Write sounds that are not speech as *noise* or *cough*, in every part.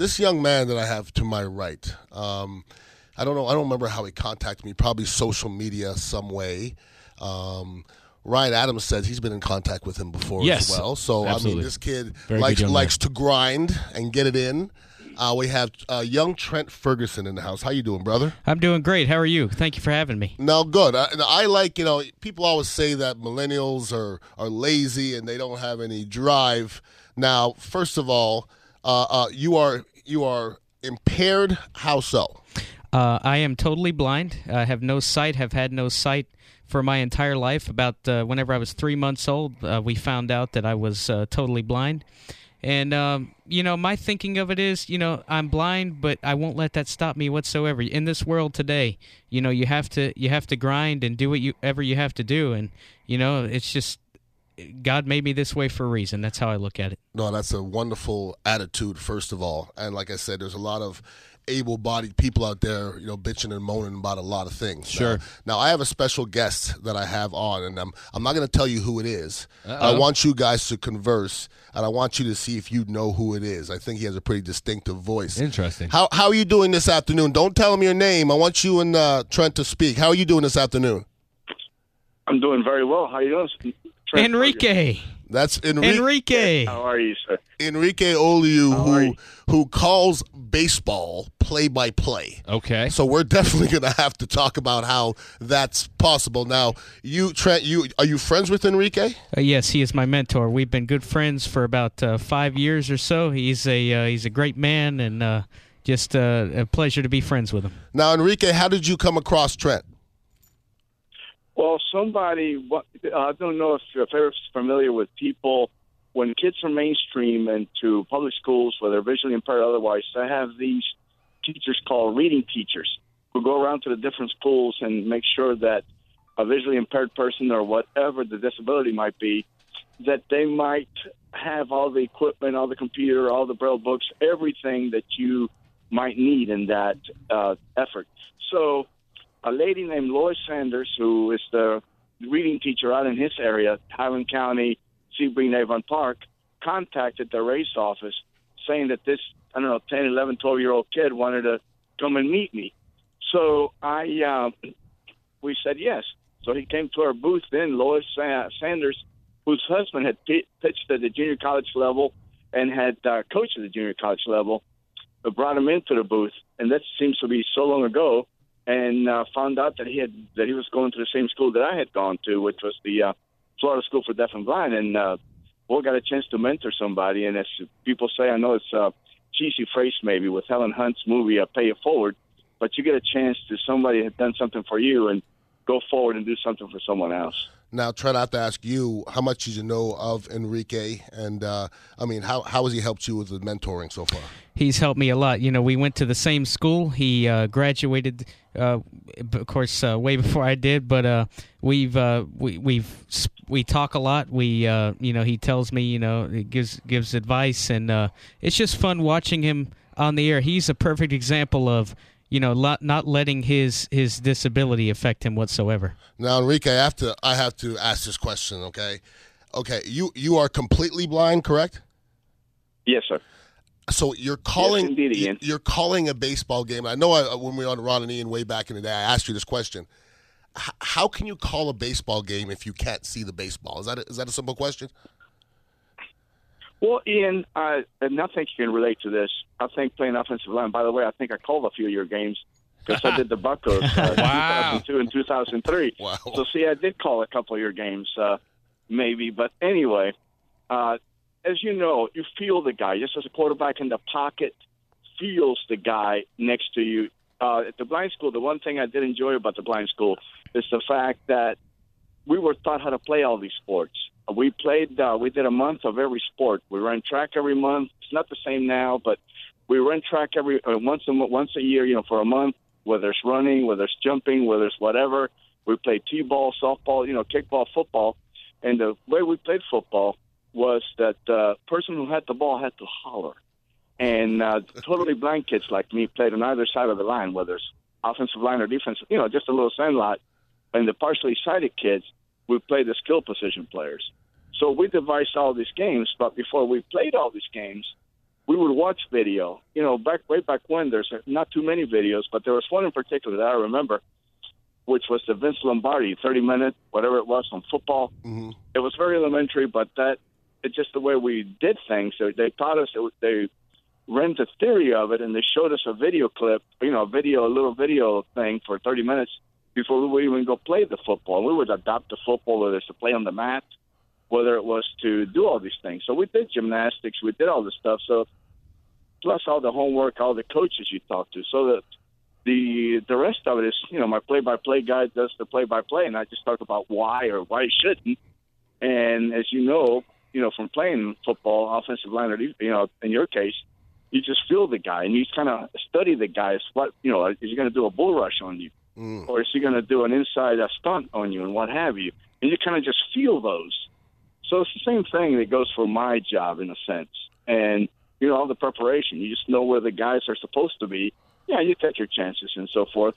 this young man that I have to my right, um, I don't know. I don't remember how he contacted me. Probably social media, some way. Um, Ryan Adams says he's been in contact with him before Yes, as well. So I mean, this kid Very likes good young likes to grind and get it in. Uh, we have uh, young Trent Ferguson in the house. How you doing, brother? I'm doing great. How are you? Thank you for having me. No, good. I, I like you know people always say that millennials are are lazy and they don't have any drive. Now, first of all, uh, uh, you are you are impaired. How so? Uh, I am totally blind. I have no sight. Have had no sight for my entire life. About uh, whenever I was three months old, uh, we found out that I was uh, totally blind. And um, you know, my thinking of it is, you know, I'm blind, but I won't let that stop me whatsoever. In this world today, you know, you have to you have to grind and do whatever you have to do, and you know, it's just God made me this way for a reason. That's how I look at it. No, that's a wonderful attitude. First of all, and like I said, there's a lot of able-bodied people out there, you know, bitching and moaning about a lot of things. Sure. Now, now, I have a special guest that I have on, and I'm I'm not going to tell you who it is. I want you guys to converse, and I want you to see if you know who it is. I think he has a pretty distinctive voice. Interesting. How how are you doing this afternoon? Don't tell him your name. I want you and uh, Trent to speak. How are you doing this afternoon? I'm doing very well. How are you doing? Trent Enrique, That's Enrique. Enrique. How are you, sir? Enrique Oliu, How who who calls baseball play by play. Okay. So we're definitely going to have to talk about how that's possible. Now, you Trent, you are you friends with Enrique? Uh, yes, he is my mentor. We've been good friends for about uh, five years or so. He's a uh, he's a great man, and uh, just uh, a pleasure to be friends with him. Now, Enrique, how did you come across Trent? Well, somebody, I don't know if you're familiar with people, when kids are mainstream into public schools, whether visually impaired or otherwise, they have these teachers called reading teachers who go around to the different schools and make sure that a visually impaired person or whatever the disability might be, that they might have all the equipment, all the computer, all the braille books, everything that you might need in that uh, effort. So, a lady named Lois Sanders, who is the reading teacher out in his area, Highland County, Sebring, Avon Park, contacted the Rays office saying that this, I don't know, 10, 11, 12 year old kid wanted to come and meet me. So I, uh, we said yes. So he came to our booth then, Lois Sa- Sanders, whose husband had pi pitched at the junior college level and had uh, coached at the junior college level, brought him into the booth. And that seems to be so long ago and uh, found out that he had that he was going to the same school that I had gone to, which was the uh, Florida School for Deaf and Blind, and uh, boy got a chance to mentor somebody. And as people say, I know it's a cheesy phrase maybe with Helen Hunt's movie uh, "Pay It Forward," but you get a chance to somebody had done something for you and go forward and do something for someone else. Now, I have to ask you, how much did you know of Enrique? And uh, I mean, how how has he helped you with the mentoring so far? He's helped me a lot. You know, we went to the same school. He uh, graduated, uh, of course, uh, way before I did. But uh, we've uh, we we've we talk a lot. We you know he tells me you know he gives gives advice, and it's just fun watching him on the air. He's a perfect example of you know lot, not letting his his disability affect him whatsoever. Now, Enrique, I have to I have to ask this question. Okay, okay, you you are completely blind, correct? Yes, sir. So you're calling indeed, Ian. you're calling a baseball game. I know I, uh, when we were on Ron and Ian way back in the day, I asked you this question. H- how can you call a baseball game if you can't see the baseball? Is that a, is that a simple question? Well, Ian, uh, and I think you can relate to this. I think playing offensive line. By the way, I think I called a few of your games because I did the Buckos uh, *laughs* Wow. 2002 and 2003. Wow. So see, I did call a couple of your games, uh, maybe. But anyway, uh, as you know, you feel the guy. Just as a quarterback in the pocket feels the guy next to you. Uh, at the blind school, the one thing I did enjoy about the blind school is the fact that we were taught how to play all these sports. We played. Uh, we did a month of every sport. We ran track every month. It's not the same now, but we ran track every uh, once a once a year. You know, for a month, whether it's running, whether it's jumping, whether it's whatever. We played t-ball, softball, you know, kickball, football, and the way we played football was that the person who had the ball had to holler, and uh, totally blind kids like me played on either side of the line, whether it's offensive line or defensive. You know, just a little sandlot, and the partially sighted kids would play the skill position players. So we devised all these games, but before we played all these games, we would watch video. You know, back way back when there's not too many videos, but there was one in particular that I remember, which was the Vince Lombardi 30 minute whatever it was on football. Mm-hmm. It was very elementary, but that it's just the way we did things. They, they taught us. It, they ran the theory of it, and they showed us a video clip. You know, a video, a little video thing for 30 minutes before we would even go play the football. We would adopt the football, whether it's to play on the mat, whether it was to do all these things. So we did gymnastics, we did all this stuff. So plus all the homework, all the coaches you talk to. So that the the rest of it is, you know, my play-by-play guy does the play-by-play, and I just talk about why or why it shouldn't. And as you know, you know, from playing football, offensive line, or you know, in your case, you just feel the guy and you kind of study the guy. guys. What you know, is he going to do a bull rush on you, Mm. or is he going to do an inside a stunt on you, and what have you? And you kind of just feel those. So it's the same thing that goes for my job in a sense. And you know, all the preparation, you just know where the guys are supposed to be. Yeah, you take your chances and so forth.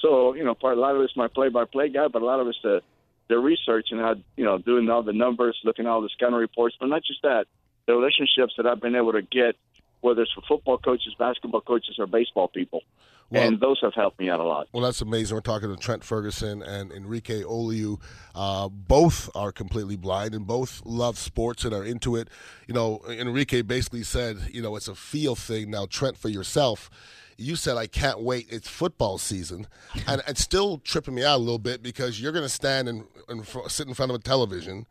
So you know, part a lot of it's my play-by-play guy, but a lot of it's the the research and how you know doing all the numbers, looking at all the scouting reports, but not just that, the relationships that I've been able to get, whether it's for football coaches, basketball coaches, or baseball people, Well- and those have helped me out a lot. Well, that's amazing. We're talking to Trent Ferguson and Enrique Oliu. Uh, both are completely blind and both love sports and are into it. You know, Enrique basically said, you know, it's a feel thing. Now, Trent, for yourself, you said, I can't wait. It's football season. And it's still tripping me out a little bit because you're going to stand and, and sit in front of a television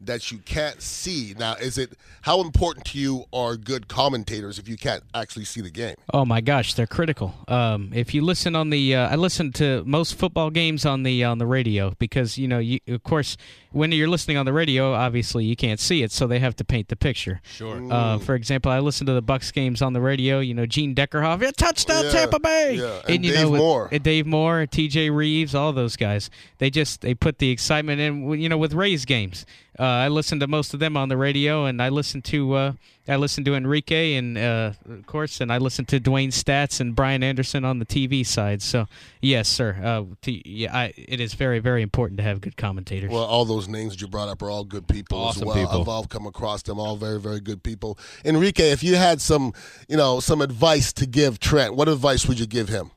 that you can't see. Now, is it how important to you are good commentators if you can't actually see the game? Oh my gosh, they're critical. Um, if you listen on the, uh, I listen to most football games on the on the radio because you know, you, of course, when you're listening on the radio, obviously you can't see it, so they have to paint the picture. Sure. Uh, for example, I listen to the Bucks games on the radio. You know, Gene Deckerhoff, yeah, touchdown Yeah, Tampa Bay, yeah. And you Dave know, with- Moore. and Dave Moore, T.J. Rives, all those guys. They just they put the excitement in. You know, with Rays games, uh, I listen to most of them on the radio, and I listen to uh, I listen to Enrique, and uh, of course, and I listen to Dewayne Staats and Brian Anderson on the TV side. So yes, sir. Uh, t- yeah, I, it is very very important to have good commentators. Well, all those names that you brought up are all good people Awesome as well. people. I've all come across them, all very, very good people. Enrique, if you had some, you know, some advice to give Trent, what advice would you give him?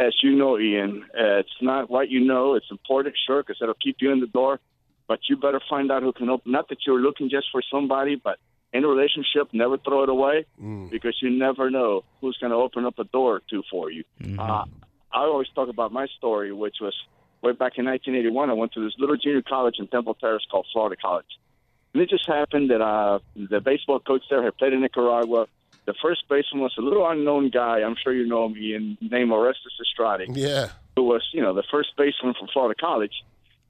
as you know, Ian, uh, it's not what you know. It's important, sure, because it'll keep you in the door. But you better find out who can open. Not that you're looking just for somebody, but in a relationship, never throw it away because you never know who's going to open up a door to for you. Uh, I always talk about my story, which was way back in 1981. I went to this little junior college in Temple Terrace called Florida College. And it just happened that uh, the baseball coach there had played in Nicaragua. The first baseman was a little unknown guy. I'm sure you know him, Ian, named Orestes Destrade Yeah. who was, you know, the first baseman from Florida College.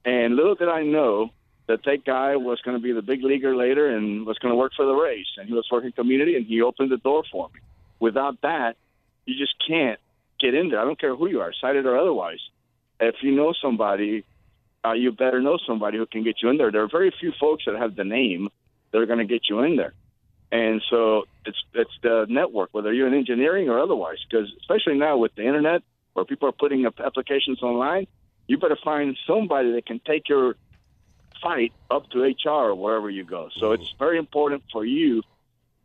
And little did I know that that guy was going to be the big leaguer later and was going to work for the Rays. And he was working community, and he opened the door for me. Without that, you just can't get in there. I don't care who you are, sighted or otherwise. If you know somebody, uh, you better know somebody who can get you in there. There are very few folks that have the name that are going to get you in there. And so it's it's the network, whether you're in engineering or otherwise, because especially now with the internet, where people are putting up applications online, you better find somebody that can take your fight up to HR or wherever you go. So it's very important for you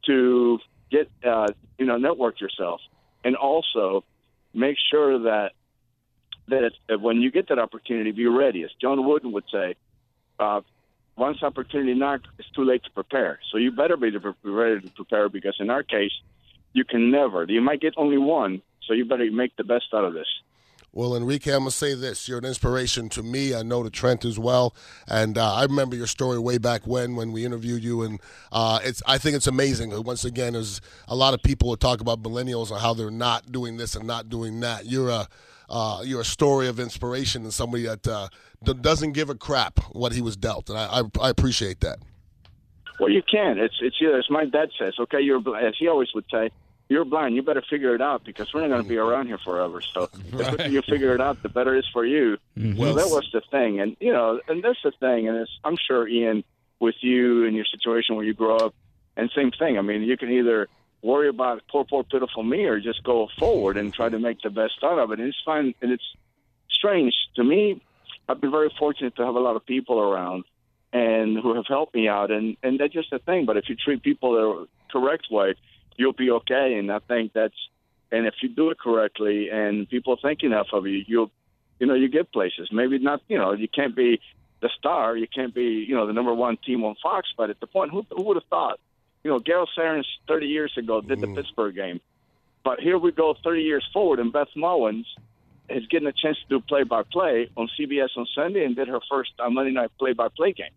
to get uh, you know network yourself, and also make sure that that, when you get that opportunity, be ready. As John Wooden would say, uh, once opportunity knocks, it's too late to prepare. So you better be ready to prepare because in our case, you can never. You might get only one, so you better make the best out of this. Well, Enrique, I'm gonna say this: you're an inspiration to me. I know to Trent as well, and uh, I remember your story way back when when we interviewed you, and uh, it's. I think it's amazing. Once again, there's a lot of people who talk about millennials and how they're not doing this and not doing that. You're a uh, you're a story of inspiration and somebody that uh, d- doesn't give a crap what he was dealt, and I, I, I appreciate that. Well, you can. It's it's you as my dad says. Okay, you're as he always would say. You're blind. You better figure it out because we're not going to be mm-hmm. around here forever. So the quicker you figure it out, the better it is for you. Mm-hmm. Well, that was the thing, and you know, and that's the thing, and it's, I'm sure Ian, with you and your situation where you grow up, and same thing. I mean, you can either worry about poor, poor, pitiful me, or just go forward and try to make the best out of it. And it's fine, and it's strange to me. I've been very fortunate to have a lot of people around and who have helped me out, and and that's just the thing. But if you treat people the correct way, you'll be okay. And I think that's and if you do it correctly and people think enough of you, you'll you know you get places. Maybe not. You know, you can't be the star. You can't be you know the number one team on Fox. But at the point, who, who would have thought? You know, Gayle Sierens 30 years ago did the Pittsburgh game. But here we go 30 years forward, and Beth Mowins is getting a chance to do play-by-play on CBS on Sunday and did her first uh, Monday night play-by-play game.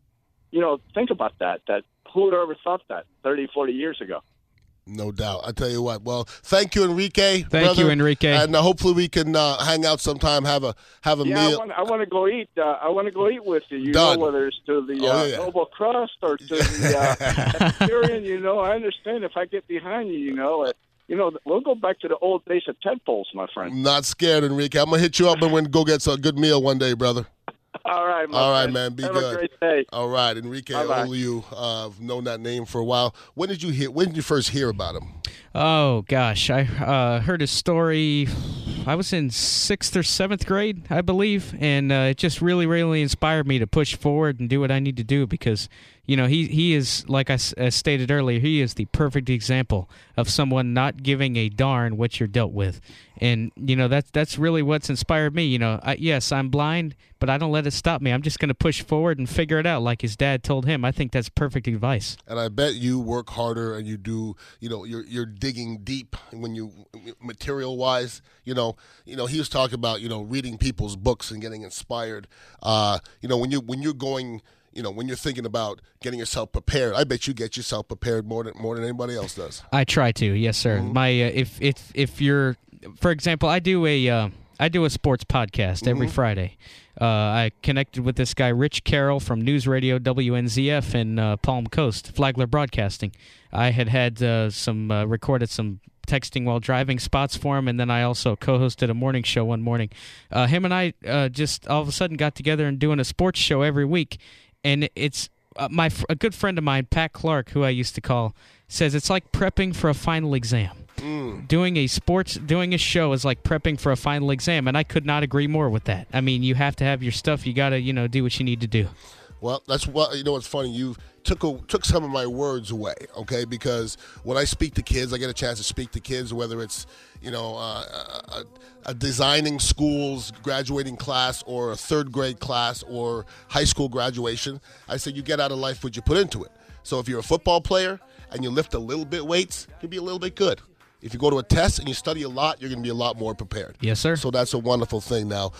You know, think about that. That who would have ever thought that 30, 40 years ago? No doubt. I tell you what. Well, thank you, Enrique. Thank brother. you, Enrique. And uh, hopefully we can uh, hang out sometime. Have a have a Yeah, meal. want, I want to go eat. Uh, I want to go eat with you. You Done. know, whether it's to the Oh, uh, yeah. Noble Crust or to the uh, *laughs* You know, I understand if I get behind you. You know, uh, you know, we'll go back to the old days of tent poles, my friend. Not scared, Enrique. I'm gonna hit you up and we go get some good meal one day, brother. All right, my All right, friend. man. Be Have good. a great day. All right, Enrique Bye-bye. Oliu. Uh, I've known that name for a while. When did you hear? When did you first hear about him? Oh gosh, I uh, heard his story. I was in sixth or seventh grade, I believe, and uh, it just really, really inspired me to push forward and do what I need to do because, you know, he he is like I uh, stated earlier, he is the perfect example of someone not giving a darn what you're dealt with, and you know that's that's really what's inspired me. You know, I, yes, I'm blind, but I don't let it stop me. I'm just going to push forward and figure it out, like his dad told him. I think that's perfect advice. And I bet you work harder and you do. You know, you're you're digging deep when you material wise. You know, you know. He was talking about you know reading people's books and getting inspired. Uh, you know, when you when you're going. You know, when you're thinking about getting yourself prepared, I bet you get yourself prepared more than more than anybody else does. I try to, yes, sir. My uh, if if if you're, for example, I do a uh, I do a sports podcast every Friday. Uh, I connected with this guy Rich Carroll from News Radio WNZF in uh, Palm Coast, Flagler Broadcasting. I had had uh, some uh, recorded some texting while driving spots for him, and then I also co-hosted a morning show one morning. Uh, him and I uh, just all of a sudden got together and doing a sports show every week, and it's uh, my a good friend of mine, Pat Clark, who I used to call, says it's like prepping for a final exam. Doing a sports, doing a show is like prepping for a final exam, and I could not agree more with that. I mean, you have to have your stuff. You got to, you know, do what you need to do. Well, that's what you know. What's funny? You took a, took some of my words away, okay? Because when I speak to kids, I get a chance to speak to kids, whether it's you know uh, a, a designing school's graduating class or a third grade class or high school graduation. I say you get out of life what you put into it. So if you're a football player and you lift a little bit weights, you'll be a little bit good. If you go to a test and you study a lot, you're going to be a lot more prepared. Yes, sir. So that's a wonderful thing now.